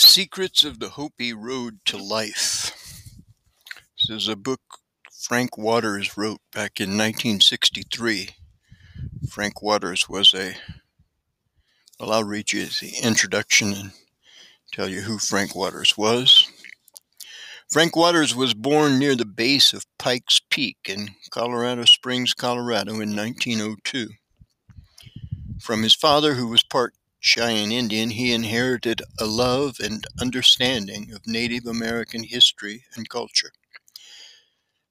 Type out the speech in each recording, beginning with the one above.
The Secrets of the Hopi Road to Life. This is a book Frank Waters wrote back in 1963. Frank Waters was a, well, I'll read you the introduction and tell you who Frank Waters was. Frank Waters was born near the base of Pikes Peak in Colorado Springs, Colorado in 1902. From his father, who was part Cheyenne Indian, he inherited a love and understanding of Native American history and culture.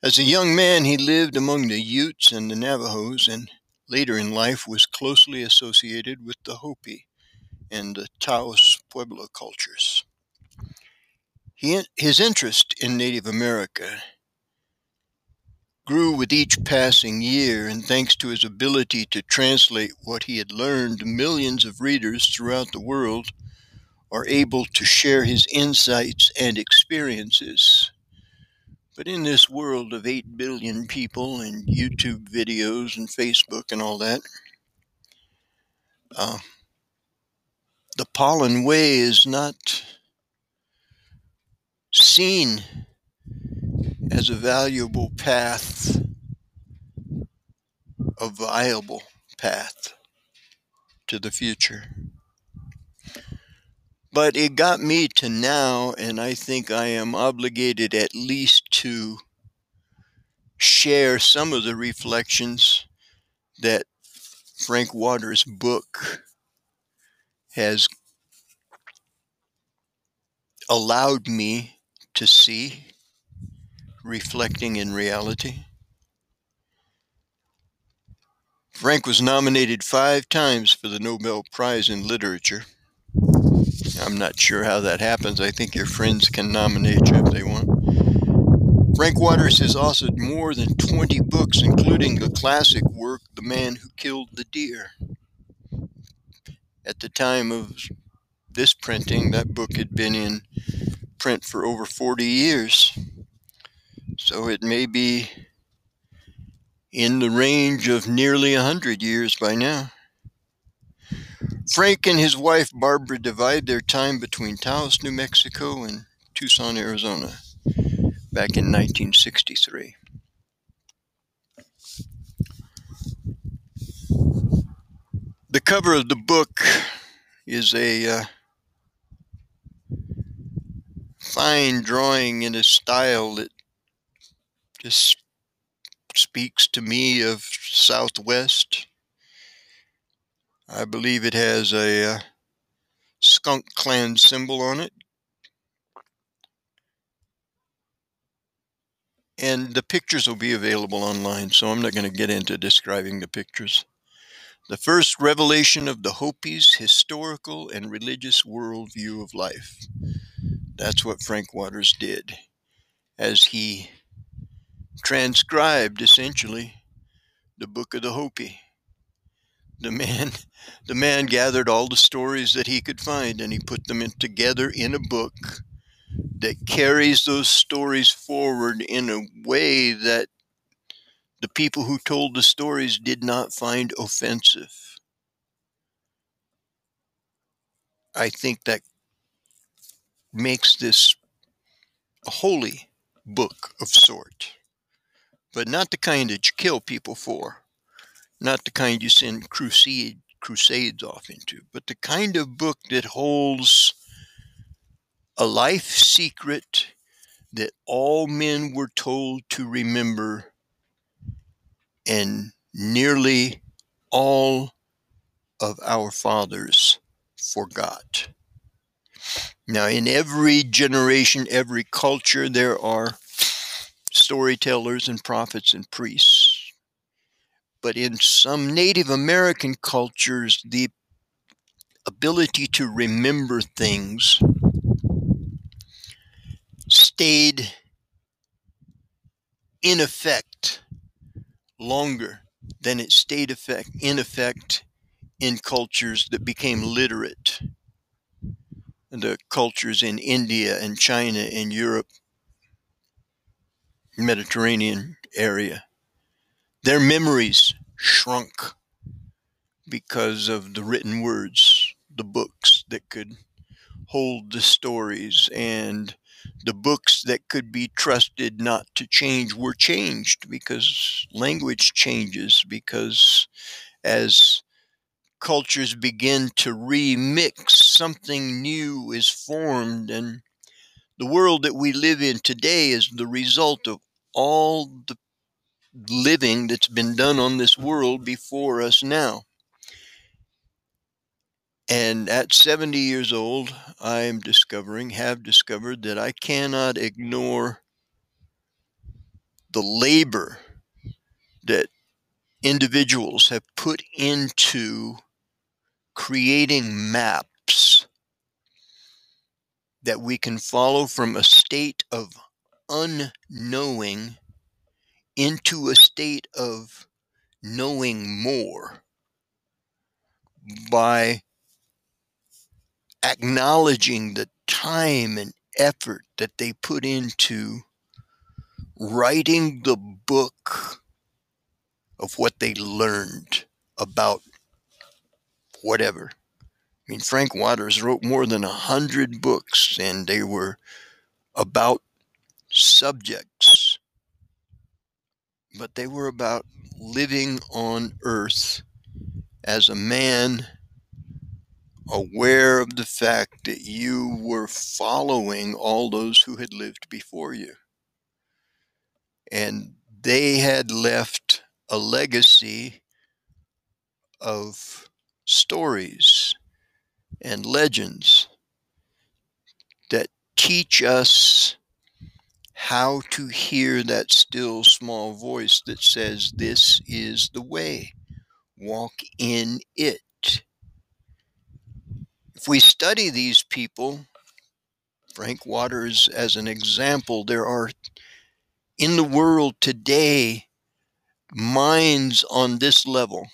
As a young man, he lived among the Utes and the Navajos, and later in life was closely associated with the Hopi and the Taos Pueblo cultures. He, his interest in Native America grew with each passing year, and thanks to his ability to translate what he had learned, millions of readers throughout the world are able to share his insights and experiences. But in this world of 8 billion people and YouTube videos and Facebook and all that, uh, the pollen way is not seen as a valuable path, a viable path to the future. But it got me to now, and I think I am obligated at least to share some of the reflections that Frank Waters' book has allowed me to see reflecting in reality. Frank was nominated five times for the Nobel Prize in Literature. I'm not sure how that happens. I think your friends can nominate you if they want. Frank Waters has authored more than 20 books, including the classic work, The Man Who Killed the Deer. At the time of this printing, that book had been in print for over 40 years. So it may be in the range of nearly a 100 years by now. Frank and his wife Barbara divide their time between Taos, New Mexico and Tucson, Arizona, back in 1963. The cover of the book is a uh, fine drawing in a style that just speaks to me of Southwest. I believe it has a uh, skunk clan symbol on it. And the pictures will be available online, so I'm not going to get into describing the pictures. The first revelation of the Hopi's historical and religious worldview of life. That's what Frank Waters did as he transcribed essentially the book of the Hopi. The man the man gathered all the stories that he could find and he put them in, together in a book that carries those stories forward in a way that the people who told the stories did not find offensive. I think that makes this a holy book of sort, but not the kind that you kill people for, not the kind you send crusade crusades off into, but the kind of book that holds a life secret that all men were told to remember and nearly all of our fathers forgot. Now, in every generation, every culture, there are storytellers and prophets and priests. But in some Native American cultures, the ability to remember things stayed in effect longer than it stayed effect, in effect in cultures that became literate the cultures in India and China and Europe, Mediterranean area. Their memories shrunk because of the written words, the books that could hold the stories and the books that could be trusted not to change were changed because language changes because as cultures begin to remix something new is formed and the world that we live in today is the result of all the living that's been done on this world before us now. And at 70 years old, I am discovering, have discovered that I cannot ignore the labor that individuals have put into creating maps that we can follow from a state of unknowing into a state of knowing more by acknowledging the time and effort that they put into writing the book of what they learned about whatever. I mean, Frank Waters wrote more than a hundred books, and they were about subjects, but they were about living on earth as a man aware of the fact that you were following all those who had lived before you. And they had left a legacy of stories and legends that teach us how to hear that still small voice that says, This is the way, walk in it if we study these people, Frank Waters as an example, there are in the world today minds on this level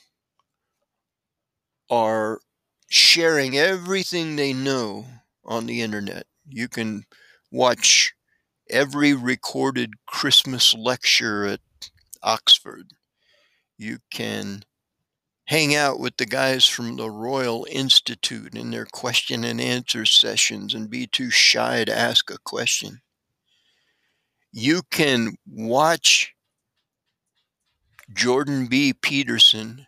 are sharing everything they know on the internet. You can watch every recorded Christmas lecture at Oxford. You can hang out with the guys from the Royal Institute in their question and answer sessions and be too shy to ask a question. You can watch Jordan B. Peterson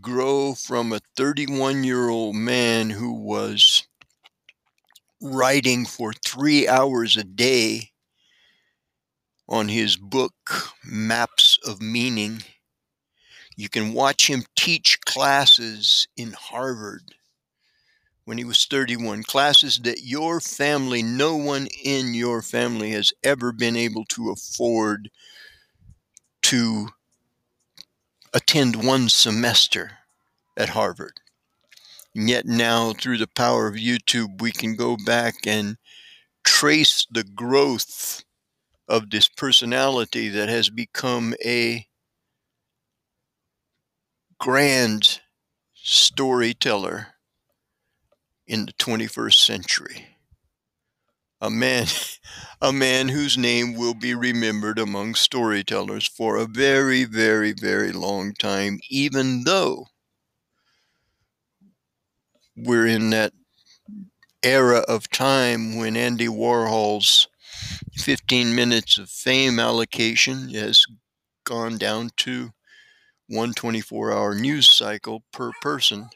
grow from a 31 year old man who was writing for three hours a day on his book, Maps of Meaning you can watch him teach classes in Harvard when he was 31, classes that your family, no one in your family has ever been able to afford to attend one semester at Harvard. And yet now, through the power of YouTube, we can go back and trace the growth of this personality that has become a grand storyteller in the 21st century. A man, a man whose name will be remembered among storytellers for a very, very, very long time, even though we're in that era of time when Andy Warhol's 15 minutes of fame allocation has gone down to one 24 hour news cycle per person.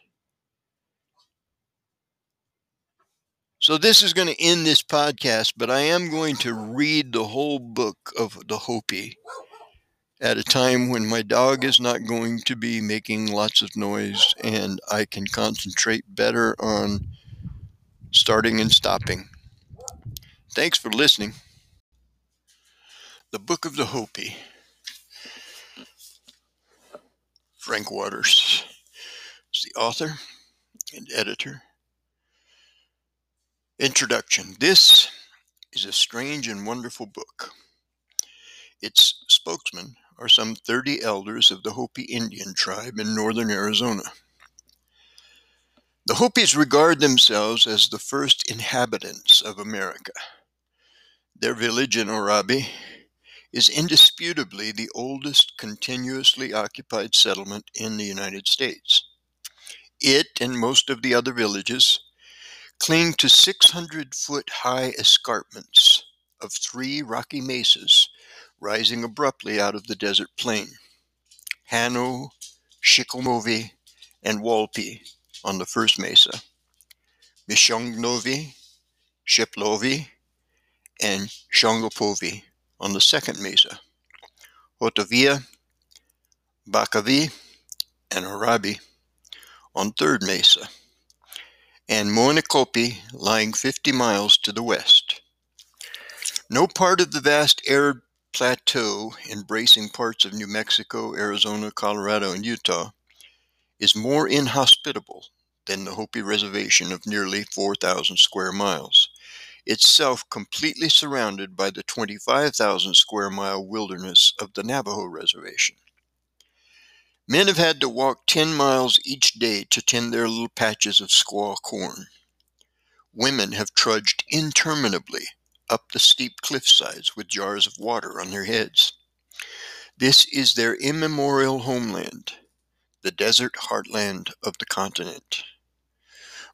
So, this is going to end this podcast, but I am going to read the whole book of the Hopi at a time when my dog is not going to be making lots of noise and I can concentrate better on starting and stopping. Thanks for listening. The Book of the Hopi. Frank Waters is the author and editor. Introduction This is a strange and wonderful book. Its spokesmen are some 30 elders of the Hopi Indian tribe in northern Arizona. The Hopis regard themselves as the first inhabitants of America. Their village in Oraibi is indisputably the oldest continuously occupied settlement in the United States. It and most of the other villages cling to 600 foot high escarpments of three rocky mesas rising abruptly out of the desert plain Hano, Sichomovi, and Walpi on the first mesa, Mishongnovi, Shipaulovi, and Shongopovi on the second mesa, Hotovia, Bakavi, and Oraibi on third mesa, and Moenkopi lying 50 miles to the west. No part of the vast arid plateau embracing parts of New Mexico, Arizona, Colorado, and Utah is more inhospitable than the Hopi Reservation of nearly 4,000 square miles, itself completely surrounded by the 25,000 square mile wilderness of the Navajo Reservation. Men have had to walk 10 miles each day to tend their little patches of squaw corn. Women have trudged interminably up the steep cliff sides with jars of water on their heads. This is their immemorial homeland, the desert heartland of the continent.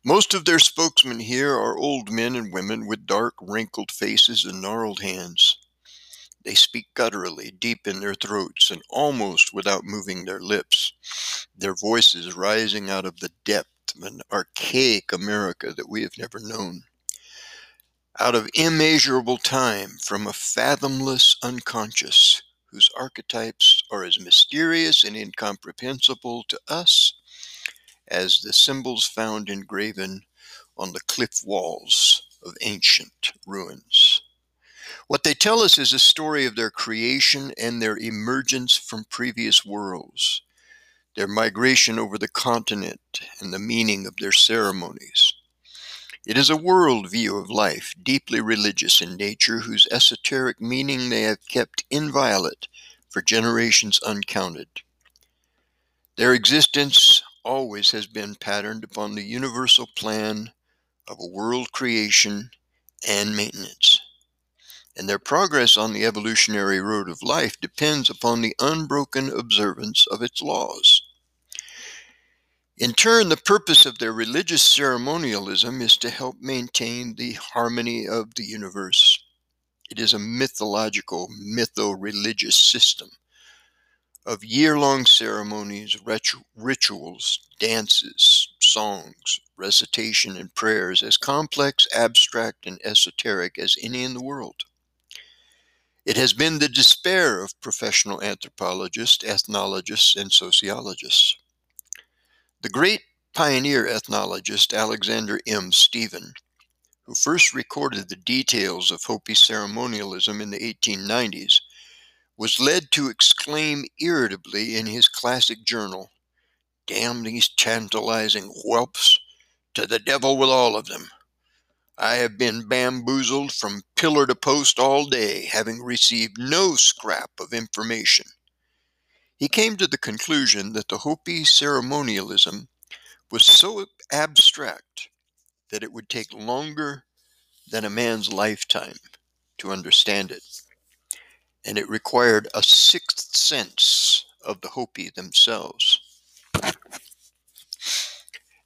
Most of their spokesmen here are old men and women with dark, wrinkled faces and gnarled hands. They speak gutturally, deep in their throats, and almost without moving their lips, their voices rising out of the depth of an archaic America that we have never known. Out of immeasurable time, from a fathomless unconscious, whose archetypes are as mysterious and incomprehensible to us as the symbols found engraven on the cliff walls of ancient ruins. What they tell us is a story of their creation and their emergence from previous worlds, their migration over the continent, and the meaning of their ceremonies. It is a world view of life, deeply religious in nature, whose esoteric meaning they have kept inviolate for generations uncounted. Their existence always has been patterned upon the universal plan of a world creation and maintenance and their progress on the evolutionary road of life depends upon the unbroken observance of its laws. In turn, the purpose of their religious ceremonialism is to help maintain the harmony of the universe. It is a mythological, mytho religious system of year long ceremonies, rituals, dances, songs, recitation, and prayers, as complex, abstract, and esoteric as any in the world. It has been the despair of professional anthropologists, ethnologists, and sociologists. The great pioneer ethnologist Alexander M. Stephen, who first recorded the details of Hopi ceremonialism in the 1890s, was led to exclaim irritably in his classic journal, Damn these tantalizing whelps! To the devil with all of them! I have been bamboozled from pillar to post all day, having received no scrap of information. He came to the conclusion that the Hopi ceremonialism was so abstract that it would take longer than a man's lifetime to understand it, and it required a sixth sense of the Hopi themselves.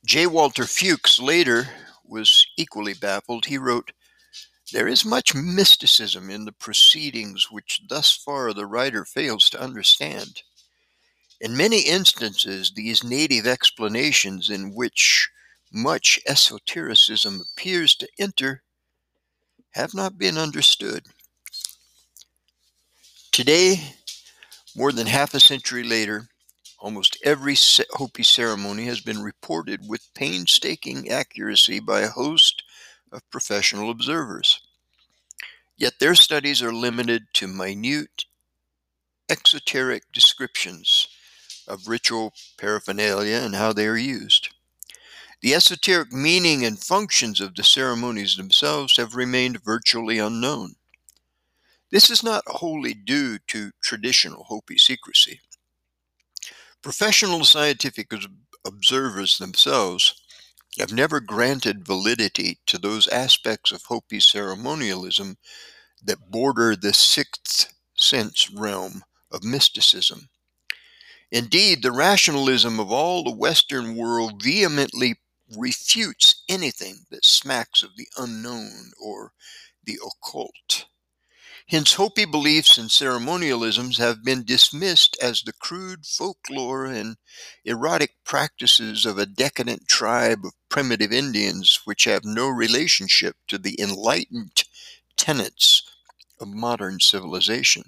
J. Walter Fewkes later was equally baffled, he wrote, There is much mysticism in the proceedings which thus far the writer fails to understand. In many instances, these native explanations in which much esotericism appears to enter have not been understood. Today, more than half a century later, Almost every Hopi ceremony has been reported with painstaking accuracy by a host of professional observers. Yet their studies are limited to minute, exoteric descriptions of ritual paraphernalia and how they are used. The esoteric meaning and functions of the ceremonies themselves have remained virtually unknown. This is not wholly due to traditional Hopi secrecy. Professional scientific observers themselves have never granted validity to those aspects of Hopi ceremonialism that border the sixth sense realm of mysticism. Indeed, the rationalism of all the Western world vehemently refutes anything that smacks of the unknown or the occult. Hence, Hopi beliefs and ceremonialisms have been dismissed as the crude folklore and erotic practices of a decadent tribe of primitive Indians which have no relationship to the enlightened tenets of modern civilization.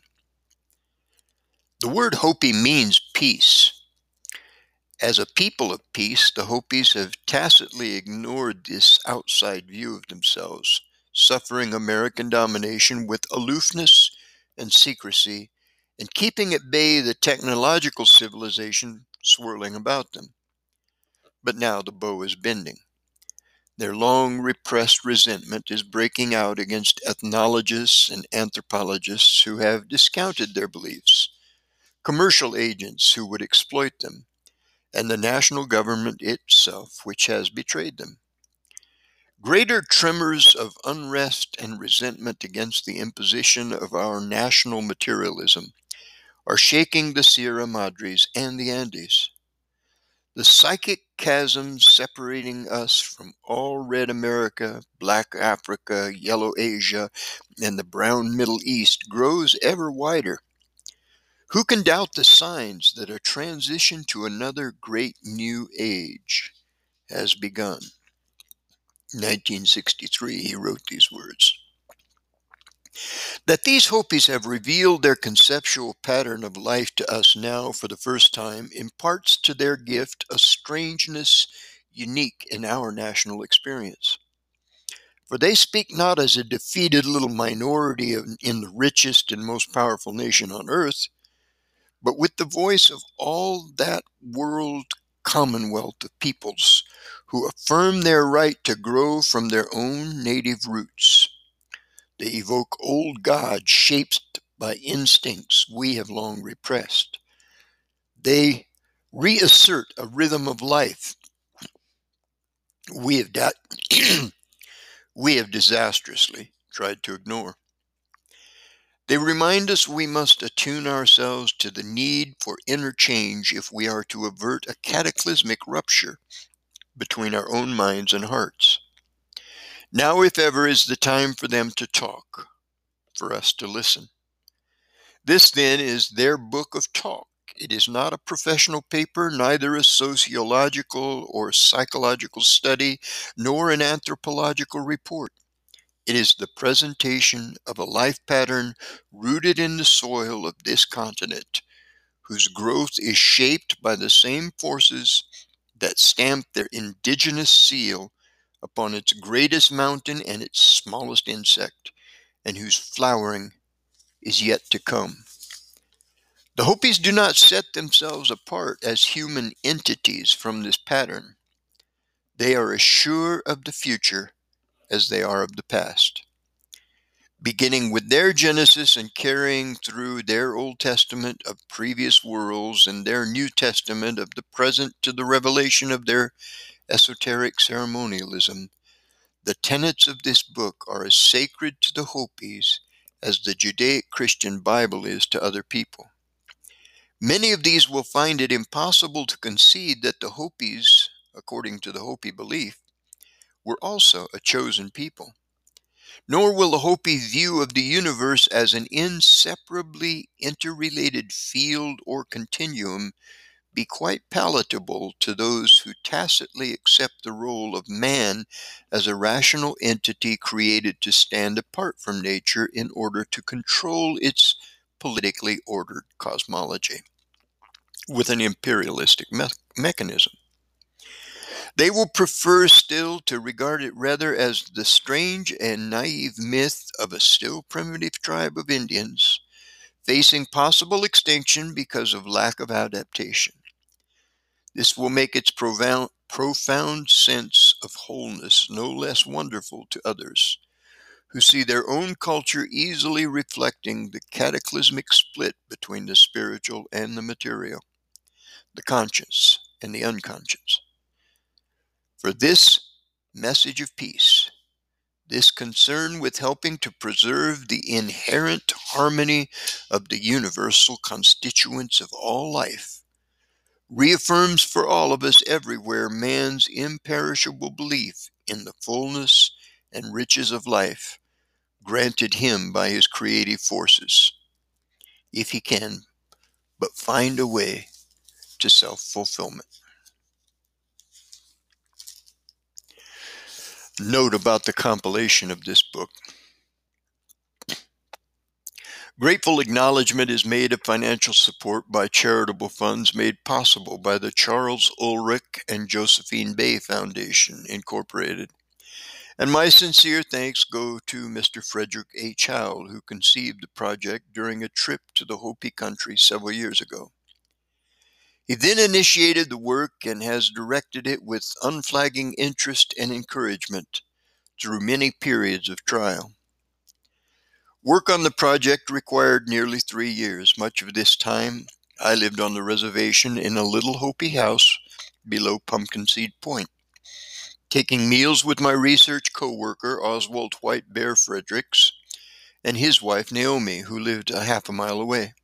The word Hopi means peace. As a people of peace, the Hopis have tacitly ignored this outside view of themselves suffering American domination with aloofness and secrecy, and keeping at bay the technological civilization swirling about them. But now the bow is bending. Their long repressed resentment is breaking out against ethnologists and anthropologists who have discounted their beliefs, commercial agents who would exploit them, and the national government itself, which has betrayed them. Greater tremors of unrest and resentment against the imposition of our national materialism are shaking the Sierra Madres and the Andes. The psychic chasm separating us from all red America, black Africa, yellow Asia, and the brown Middle East grows ever wider. Who can doubt the signs that a transition to another great new age has begun? 1963, he wrote these words. That these Hopis have revealed their conceptual pattern of life to us now for the first time imparts to their gift a strangeness unique in our national experience. For they speak not as a defeated little minority in the richest and most powerful nation on earth, but with the voice of all that world commonwealth of peoples who affirm their right to grow from their own native roots. They evoke old gods shaped by instincts we have long repressed. They reassert a rhythm of life we have, da- we have disastrously tried to ignore. They remind us we must attune ourselves to the need for interchange if we are to avert a cataclysmic rupture between our own minds and hearts. Now, if ever, is the time for them to talk, for us to listen. This, then, is their book of talk. It is not a professional paper, neither a sociological or psychological study, nor an anthropological report. It is the presentation of a life pattern rooted in the soil of this continent, whose growth is shaped by the same forces that stamp their indigenous seal upon its greatest mountain and its smallest insect, and whose flowering is yet to come. The Hopis do not set themselves apart as human entities from this pattern. They are as sure of the future as they are of the past. Beginning with their Genesis and carrying through their Old Testament of previous worlds and their New Testament of the present to the revelation of their esoteric ceremonialism, the tenets of this book are as sacred to the Hopis as the Judaic Christian Bible is to other people. Many of these will find it impossible to concede that the Hopis, according to the Hopi belief, were also a chosen people. Nor will the Hopi view of the universe as an inseparably interrelated field or continuum be quite palatable to those who tacitly accept the role of man as a rational entity created to stand apart from nature in order to control its politically ordered cosmology with an imperialistic me- mechanism. They will prefer still to regard it rather as the strange and naive myth of a still primitive tribe of Indians facing possible extinction because of lack of adaptation. This will make its profound, profound sense of wholeness no less wonderful to others who see their own culture easily reflecting the cataclysmic split between the spiritual and the material, the conscious and the unconscious. For this message of peace, this concern with helping to preserve the inherent harmony of the universal constituents of all life, reaffirms for all of us everywhere man's imperishable belief in the fullness and riches of life granted him by his creative forces, if he can but find a way to self fulfillment. Note about the compilation of this book. Grateful acknowledgement is made of financial support by charitable funds made possible by the Charles Ulrick and Josephine Bay Foundation, Incorporated. And my sincere thanks go to Mr. Frederick H. Howell, who conceived the project during a trip to the Hopi country several years ago. He then initiated the work and has directed it with unflagging interest and encouragement through many periods of trial. Work on the project required nearly three years. Much of this time, I lived on the reservation in a little Hopi house below Pumpkin Seed Point, taking meals with my research co worker, Oswald White Bear Fredericks, and his wife, Naomi, who lived a half a mile away.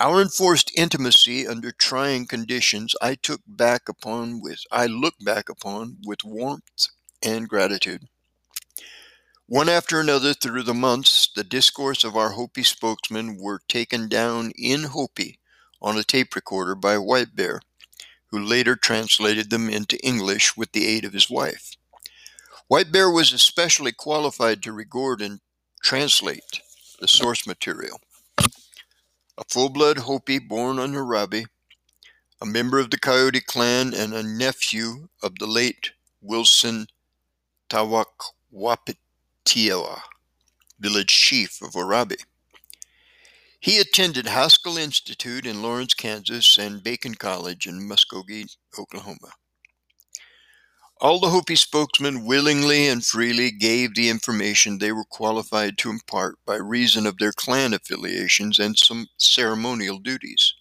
Our enforced intimacy under trying conditions I took back upon with I look back upon with warmth and gratitude. One after another through the months, the discourse of our Hopi spokesmen were taken down in Hopi on a tape recorder by White Bear, who later translated them into English with the aid of his wife. White Bear was especially qualified to record and translate the source material. A full blood Hopi born on Haurabi, a member of the Coyote clan, and a nephew of the late Wilson Tawakwapit Tioa, village chief of Haurabi. He attended Haskell Institute in Lawrence, Kansas, and Bacone College in Muskogee, Oklahoma. All the Hopi spokesmen willingly and freely gave the information they were qualified to impart by reason of their clan affiliations and some ceremonial duties.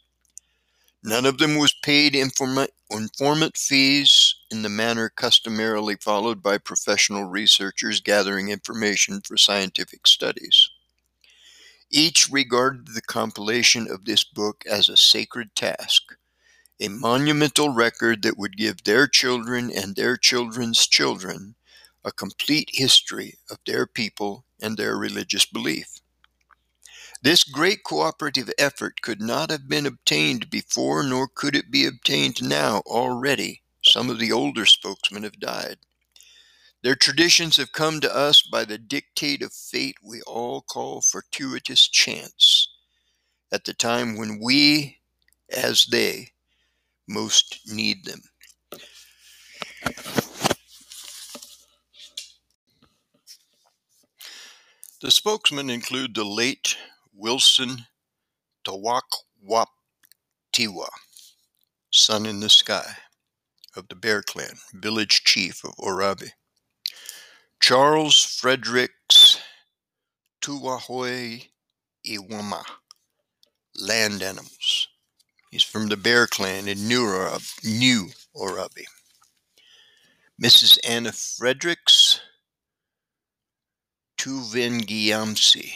None of them was paid informant, informant fees in the manner customarily followed by professional researchers gathering information for scientific studies. Each regarded the compilation of this book as a sacred task, a monumental record that would give their children and their children's children a complete history of their people and their religious belief. This great cooperative effort could not have been obtained before, nor could it be obtained now already. Some of the older spokesmen have died. Their traditions have come to us by the dictate of fate we all call fortuitous chance, at the time when we, as they, most need them. The spokesmen include the late Wilson Tawakwaptiwa, Sun in the Sky, of the Bear Clan, village chief of Haurabi. Charles Fredericks Tuahoi Iwama, land animals. He's from the Bear Clan in New Haurabi. New Haurabi. Mrs. Anna Fredericks Tuvengiamsi,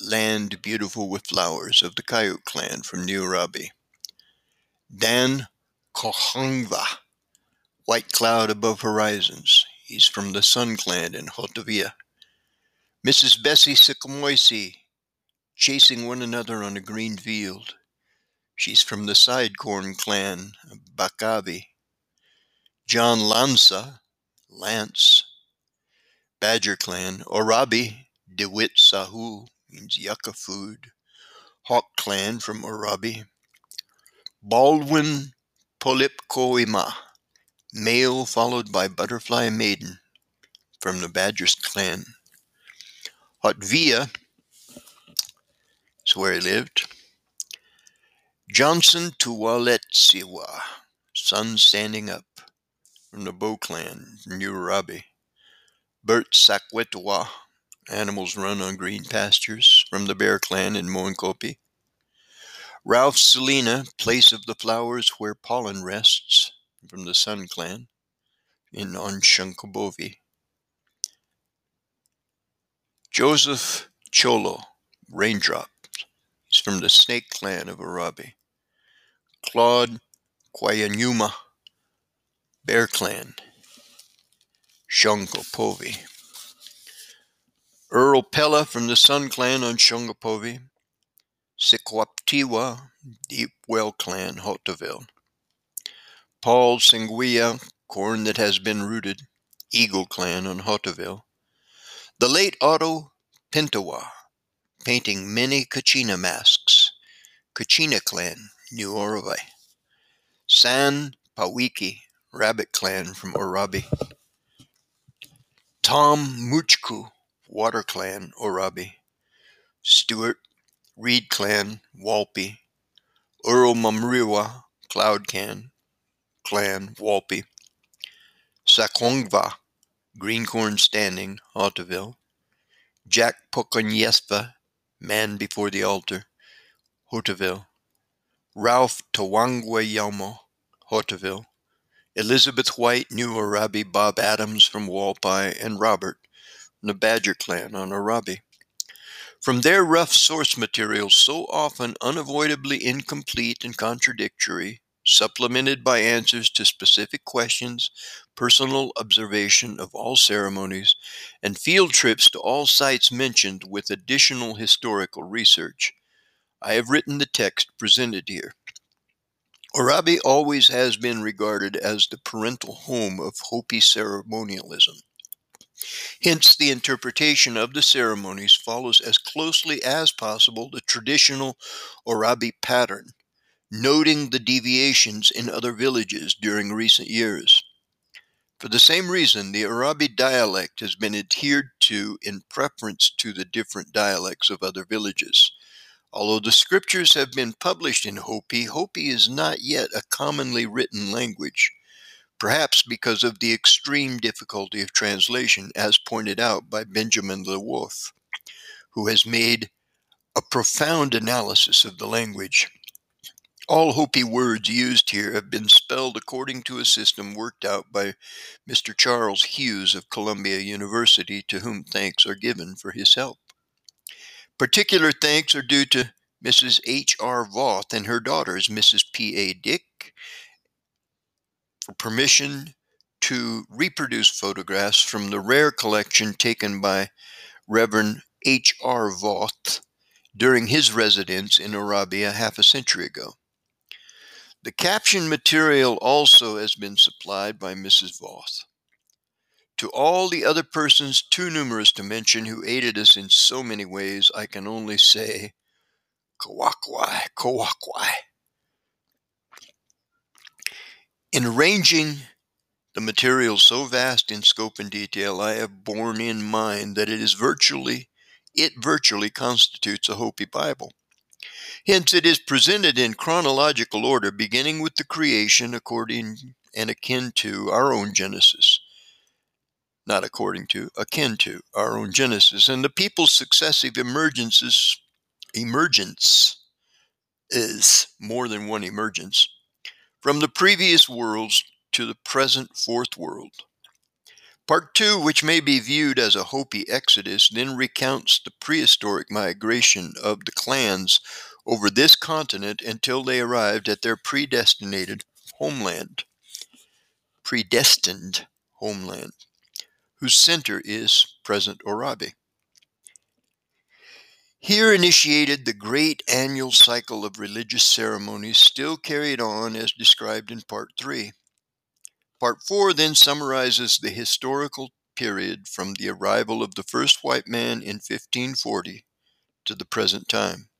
land beautiful with flowers of the Coyote clan from New Haurabi. Dan Kohangva, white cloud above horizons. He's from the Sun clan in Hotavia. Mrs. Bessie Sikamoisi, chasing one another on a green field. She's from the Sidecorn clan of Bakavi. John Lanza, Lance, Badger clan, Oraibi, DeWitt Sahu, means yucca food. Hawk clan from Oraibi. Baldwin Polipkoima, male followed by Butterfly Maiden from the Badgers clan. Hotvia is where he lived. Johnson Tuwaletsiwa, sun standing up from the Bow clan, New Haurabi. Bert Sakwetwa, animals run on green pastures from the Bear Clan in Moenkopi. Ralph Selina, place of the flowers where pollen rests from the Sun Clan in Onshankobovi. Joseph Cholo, raindrop. He's from the Snake Clan of Haurabi. Claude Quayanyuma, Bear Clan Shungopovi. Earl Pella from the Sun Clan on Shungopovi. Sikwaptiwa, Deep Well Clan, Hoteville. Paul Singuia, Corn That Has Been Rooted, Eagle Clan on Hoteville. The late Otto Pintawa, painting many Kachina masks, Kachina Clan, New Orovai. San Pawiki, Rabbit Clan from Oraibi. Tom Muchku, Water Clan, Oraibi. Stuart, Reed Clan, Walpi. Uro Mamriwa, Cloud Can, Clan, Walpi. Sakongva, Greencorn Standing, Hauteville. Jack Pokonyespa, Man Before the Altar, Hauteville. Ralph Tawangwayamo, Hauteville. Elizabeth White, New Oraibi, Bob Adams from Walpi, and Robert the Badger clan on Oraibi. From their rough source material, so often unavoidably incomplete and contradictory, supplemented by answers to specific questions, personal observation of all ceremonies, and field trips to all sites mentioned with additional historical research. I have written the text presented here. Oraibi always has been regarded as the parental home of Hopi ceremonialism. Hence, the interpretation of the ceremonies follows as closely as possible the traditional Oraibi pattern, noting the deviations in other villages during recent years. For the same reason, the Oraibi dialect has been adhered to in preference to the different dialects of other villages. Although the scriptures have been published in Hopi, Hopi is not yet a commonly written language perhaps because of the extreme difficulty of translation, as pointed out by Benjamin Lee Whorf, who has made a profound analysis of the language. All Hopi words used here have been spelled according to a system worked out by Mr. Charles Hughes of Columbia University, to whom thanks are given for his help. Particular thanks are due to Mrs. H. R. Voth and her daughters, Mrs. P. A. Dick for permission to reproduce photographs from the rare collection taken by Reverend H. R. Voth during his residence in Arabia half a century ago. The caption material also has been supplied by Mrs. Voth. To all the other persons too numerous to mention who aided us in so many ways, I can only say, Kawakwai, Kawakwai. In arranging the material so vast in scope and detail, I have borne in mind that it is virtually it virtually constitutes a Hopi Bible. Hence, it is presented in chronological order, beginning with the creation according and akin to our own Genesis. Not according to, akin to our own Genesis, and the people's successive emergences, emergence is more than one emergence from the previous worlds to the present fourth world. Part two, which may be viewed as a Hopi exodus, then recounts the prehistoric migration of the clans over this continent until they arrived at their predestinated homeland. Predestined homeland, whose center is present Oraibi. Here initiated the great annual cycle of religious ceremonies still carried on as described in Part 3. Part 4 then summarizes the historical period from the arrival of the first white man in 1540 to the present time.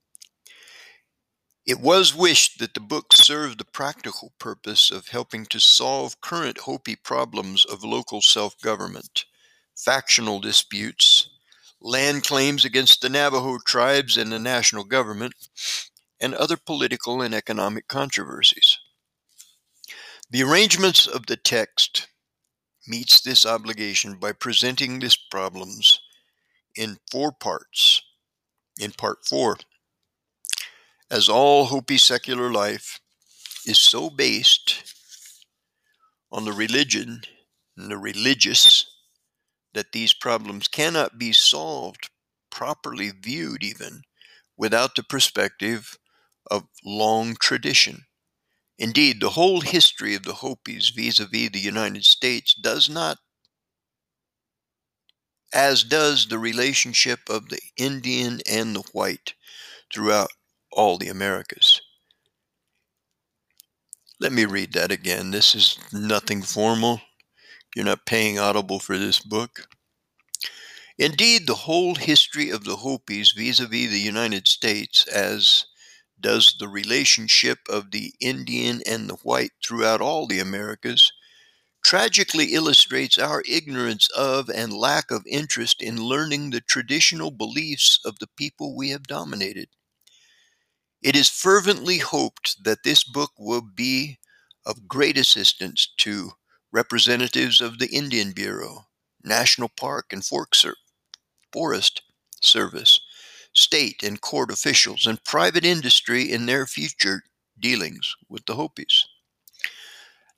It was wished that the book served the practical purpose of helping to solve current Hopi problems of local self government, factional disputes, land claims against the Navajo tribes and the national government, and other political and economic controversies. The arrangements of the text meets this obligation by presenting these problems in four parts. In part four, as all Hopi secular life is so based on the religion and the religious that these problems cannot be solved, properly viewed even, without the perspective of long tradition. Indeed, the whole history of the Hopis vis a vis the United States does not as does the relationship of the Indian and the white throughout all the Americas. Let me read that again. This is nothing formal. You're not paying Audible for this book. Indeed, the whole history of the Hopis vis a vis the United States, as does the relationship of the Indian and the white throughout all the Americas, tragically illustrates our ignorance of and lack of interest in learning the traditional beliefs of the people we have dominated. It is fervently hoped that this book will be of great assistance to representatives of the Indian Bureau, National Park and Forest Service, state and court officials, and private industry in their future dealings with the Hopis.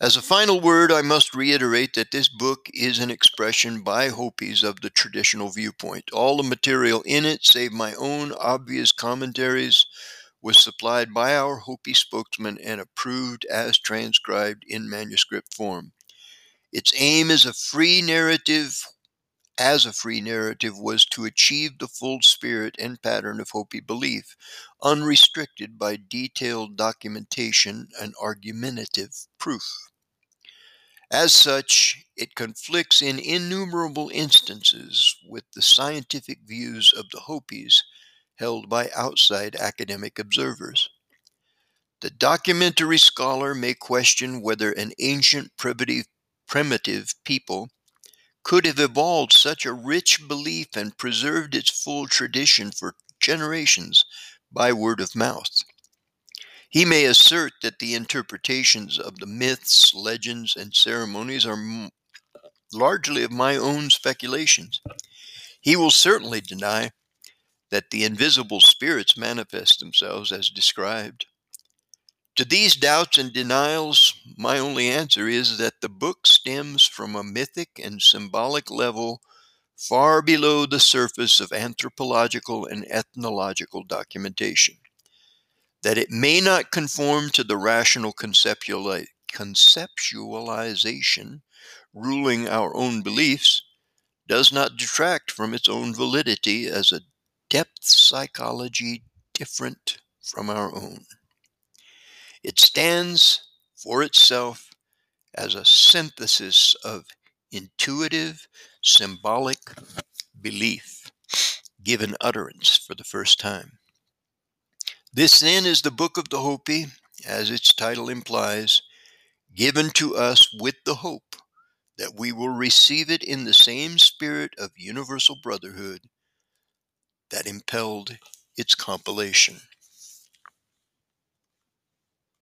As a final word, I must reiterate that this book is an expression by Hopis of the traditional viewpoint. All the material in it, save my own obvious commentaries, was supplied by our Hopi spokesman and approved as transcribed in manuscript form. Its aim is a free narrative as a free narrative was to achieve the full spirit and pattern of Hopi belief, unrestricted by detailed documentation and argumentative proof. As such, it conflicts in innumerable instances with the scientific views of the Hopis held by outside academic observers. The documentary scholar may question whether an ancient primitive, primitive people could have evolved such a rich belief and preserved its full tradition for generations by word of mouth. He may assert that the interpretations of the myths, legends, and ceremonies are m- largely of my own speculations. He will certainly deny that the invisible spirits manifest themselves as described. To these doubts and denials, my only answer is that the book stems from a mythic and symbolic level far below the surface of anthropological and ethnological documentation. That it may not conform to the rational conceptualization ruling our own beliefs does not detract from its own validity as a depth psychology different from our own. It stands for itself as a synthesis of intuitive, symbolic belief given utterance for the first time. This then is the Book of the Hopi, as its title implies, given to us with the hope that we will receive it in the same spirit of universal brotherhood that impelled its compilation.